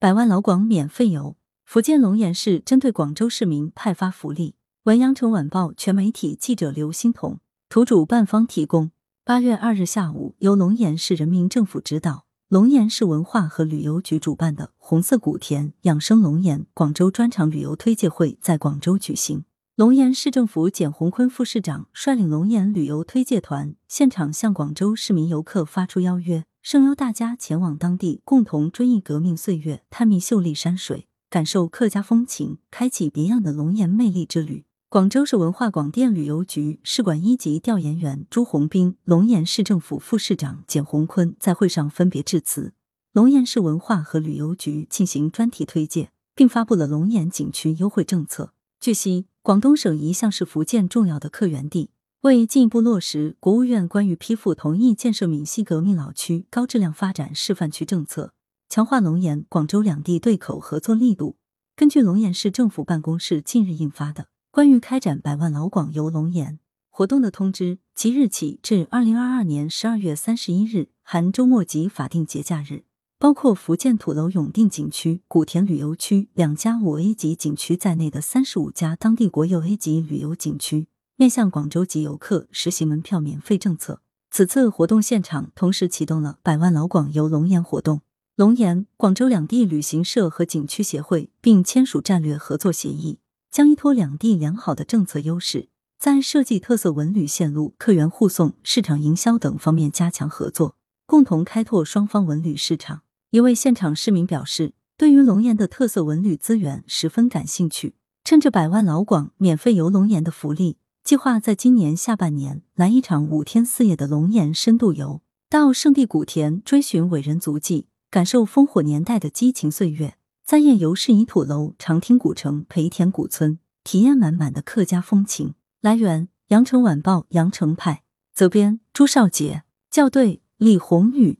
百万老广免费游。福建龙岩市针对广州市民派发福利。文阳城晚报全媒体记者刘欣彤，图主办方提供。八月二日下午，由龙岩市人民政府指导，龙岩市文化和旅游局主办的“红色古田养生龙岩”广州专场旅游推介会在广州举行。龙岩市政府简宏坤副市长率领龙岩旅游推介团，现场向广州市民游客发出邀约，盛邀大家前往当地，共同追忆革命岁月，探秘秀丽山水，感受客家风情，开启别样的龙岩魅力之旅。广州市文化广电旅游局市管一级调研员朱红斌、龙岩市政府副市长简宏坤在会上分别致辞。龙岩市文化和旅游局进行专题推介，并发布了龙岩景区优惠政策。据悉，广东省一向是福建重要的客源地。为进一步落实国务院关于批复同意建设闽西革命老区高质量发展示范区政策，强化龙岩、广州两地对口合作力度，根据龙岩市政府办公室近日印发的。关于开展百万老广游龙岩活动的通知，即日起至二零二二年十二月三十一日（含周末及法定节假日），包括福建土楼永定景区、古田旅游区两家五 A 级景区在内的三十五家当地国有 A 级旅游景区，面向广州籍游客实行门票免费政策。此次活动现场同时启动了百万老广游龙岩活动，龙岩、广州两地旅行社和景区协会并签署战略合作协议。将依托两地良好的政策优势，在设计特色文旅线路、客源护送、市场营销等方面加强合作，共同开拓双方文旅市场。一位现场市民表示，对于龙岩的特色文旅资源十分感兴趣，趁着百万老广免费游龙岩的福利，计划在今年下半年来一场五天四夜的龙岩深度游，到圣地古田追寻伟人足迹，感受烽火年代的激情岁月。在夜游市宜土楼、长汀古城、培田古村，体验满满的客家风情。来源：羊城晚报·羊城派，责编：朱少杰，校对：李红宇。